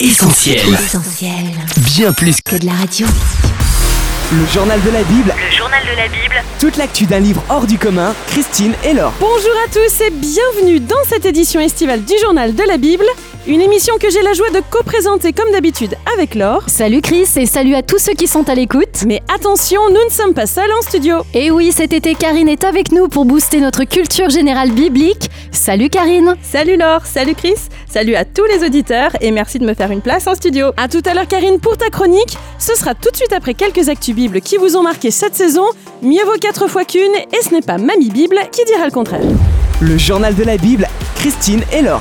Essentiel. Essentiel. Bien plus Que de la radio. Le journal de la Bible, Le journal de la Bible, toute l'actu d'un livre hors du commun, Christine et Laure. Bonjour à tous et bienvenue dans cette édition estivale du Journal de la Bible, une émission que j'ai la joie de co-présenter comme d'habitude avec Laure. Salut Chris et salut à tous ceux qui sont à l'écoute. Mais attention, nous ne sommes pas seuls en studio. Et oui, cet été, Karine est avec nous pour booster notre culture générale biblique. Salut Karine Salut Laure, salut Chris, salut à tous les auditeurs et merci de me faire une place en studio. À tout à l'heure Karine pour ta chronique, ce sera tout de suite après quelques actus bibles qui vous ont marqué cette saison. Mieux vaut quatre fois qu'une et ce n'est pas Mamie Bible qui dira le contraire. Le journal de la Bible, Christine et Laure.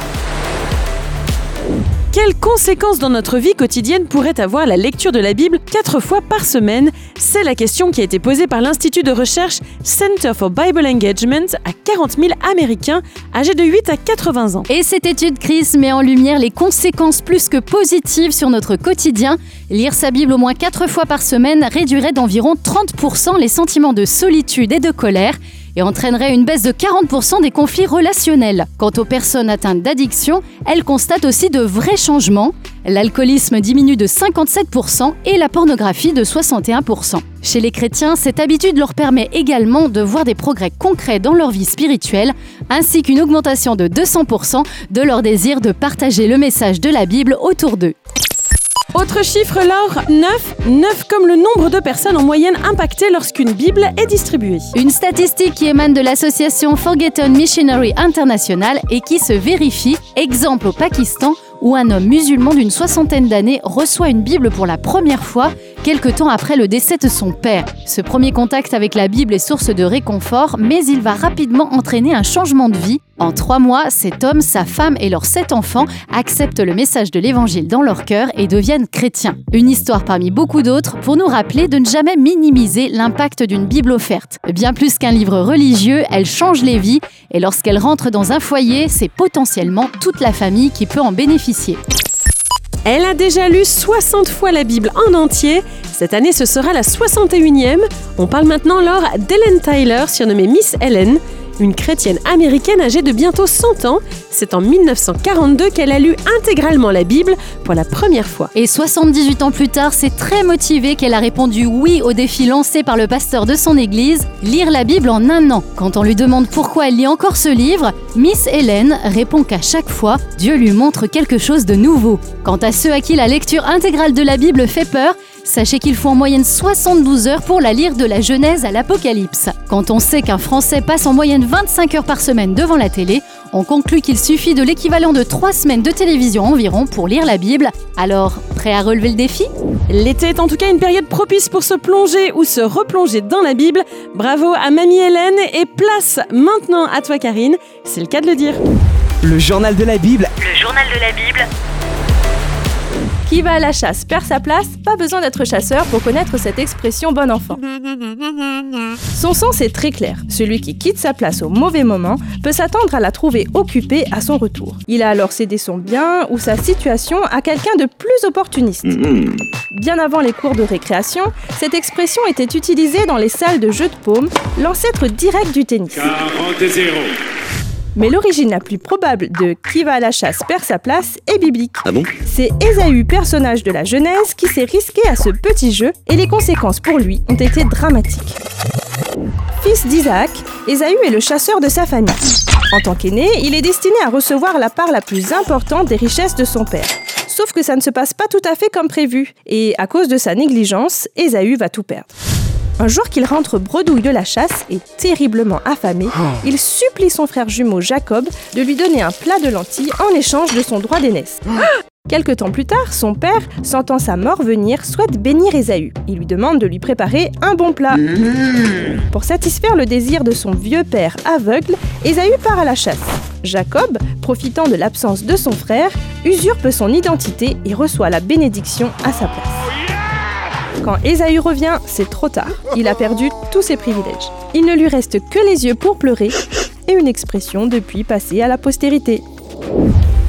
Quelles conséquences dans notre vie quotidienne pourrait avoir la lecture de la Bible quatre fois par semaine? C'est la question qui a été posée par l'Institut de recherche Center for Bible Engagement à 40 000 Américains âgés de 8 à 80 ans. Et cette étude Chris met en lumière les conséquences plus que positives sur notre quotidien. Lire sa Bible au moins 4 fois par semaine réduirait d'environ 30% les sentiments de solitude et de colère et entraînerait une baisse de 40% des conflits relationnels. Quant aux personnes atteintes d'addiction, elles constatent aussi de vrais changements. L'alcoolisme diminue de 57% et la pornographie de 61%. Chez les chrétiens, cette habitude leur permet également de voir des progrès concrets dans leur vie spirituelle, ainsi qu'une augmentation de 200% de leur désir de partager le message de la Bible autour d'eux. Autre chiffre, Laure 9. 9 comme le nombre de personnes en moyenne impactées lorsqu'une Bible est distribuée. Une statistique qui émane de l'association Forgotten Missionary International et qui se vérifie, exemple au Pakistan, où un homme musulman d'une soixantaine d'années reçoit une Bible pour la première fois, quelque temps après le décès de son père. Ce premier contact avec la Bible est source de réconfort, mais il va rapidement entraîner un changement de vie. En trois mois, cet homme, sa femme et leurs sept enfants acceptent le message de l'Évangile dans leur cœur et deviennent chrétiens. Une histoire parmi beaucoup d'autres pour nous rappeler de ne jamais minimiser l'impact d'une Bible offerte. Bien plus qu'un livre religieux, elle change les vies et lorsqu'elle rentre dans un foyer, c'est potentiellement toute la famille qui peut en bénéficier. Elle a déjà lu 60 fois la Bible en entier. Cette année, ce sera la 61e. On parle maintenant alors d'Helen Tyler, surnommée Miss Helen, une chrétienne américaine âgée de bientôt 100 ans. C'est en 1942 qu'elle a lu intégralement la Bible pour la première fois. Et 78 ans plus tard, c'est très motivée qu'elle a répondu oui au défi lancé par le pasteur de son église, lire la Bible en un an. Quand on lui demande pourquoi elle lit encore ce livre, Miss Hélène répond qu'à chaque fois, Dieu lui montre quelque chose de nouveau. Quant à ceux à qui la lecture intégrale de la Bible fait peur, Sachez qu'il faut en moyenne 72 heures pour la lire de la Genèse à l'Apocalypse. Quand on sait qu'un Français passe en moyenne 25 heures par semaine devant la télé, on conclut qu'il suffit de l'équivalent de 3 semaines de télévision environ pour lire la Bible. Alors, prêt à relever le défi? L'été est en tout cas une période propice pour se plonger ou se replonger dans la Bible. Bravo à Mamie Hélène et place maintenant à toi Karine, c'est le cas de le dire. Le journal de la Bible, le journal de la Bible, Qui va à la chasse perd sa place, pas besoin d'être chasseur pour connaître cette expression bon enfant. Son sens est très clair. Celui qui quitte sa place au mauvais moment peut s'attendre à la trouver occupée à son retour. Il a alors cédé son bien ou sa situation à quelqu'un de plus opportuniste. Bien avant les cours de récréation, cette expression était utilisée dans les salles de jeux de paume, l'ancêtre direct du tennis. 40 et 0. Mais l'origine la plus probable de qui va à la chasse perd sa place est biblique. Ah bon? C'est Ésaü, personnage de la Genèse, qui s'est risqué à ce petit jeu et les conséquences pour lui ont été dramatiques. Fils d'Isaac, Ésaü est le chasseur de sa famille. En tant qu'aîné, il est destiné à recevoir la part la plus importante des richesses de son père. Sauf que ça ne se passe pas tout à fait comme prévu, et à cause de sa négligence, Ésaü va tout perdre. Un jour qu'il rentre bredouille de la chasse et terriblement affamé, il supplie son frère jumeau Jacob de lui donner un plat de lentilles en échange de son droit d'aînesse. Quelque temps plus tard, son père, sentant sa mort venir, souhaite bénir Ésaü. Il lui demande de lui préparer un bon plat. Pour satisfaire le désir de son vieux père aveugle, Ésaü part à la chasse. Jacob, profitant de l'absence de son frère, usurpe son identité et reçoit la bénédiction à sa place. Quand Ésaü revient, c'est trop tard. Il a perdu tous ses privilèges. Il ne lui reste que les yeux pour pleurer et une expression depuis passée à la postérité.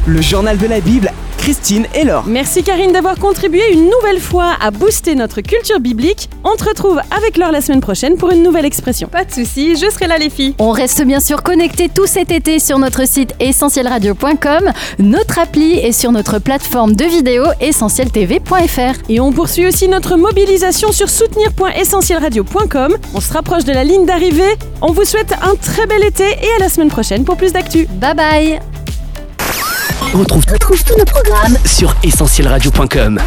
le journal de la Bible, Christine et Laure. Merci Karine d'avoir contribué une nouvelle fois à booster notre culture biblique. On te retrouve avec Laure la semaine prochaine pour une nouvelle expression. Pas de soucis, je serai là les filles. On reste bien sûr connecté tout cet été sur notre site essentielradio.com. Notre appli est sur notre plateforme de vidéo essentieltv.fr. Et on poursuit aussi notre mobilisation sur soutenir.essentielradio.com. On se rapproche de la ligne d'arrivée. On vous souhaite un très bel été et à la semaine prochaine pour plus d'actu. Bye bye On retrouve, tous nos programmes sur essentielradio.com.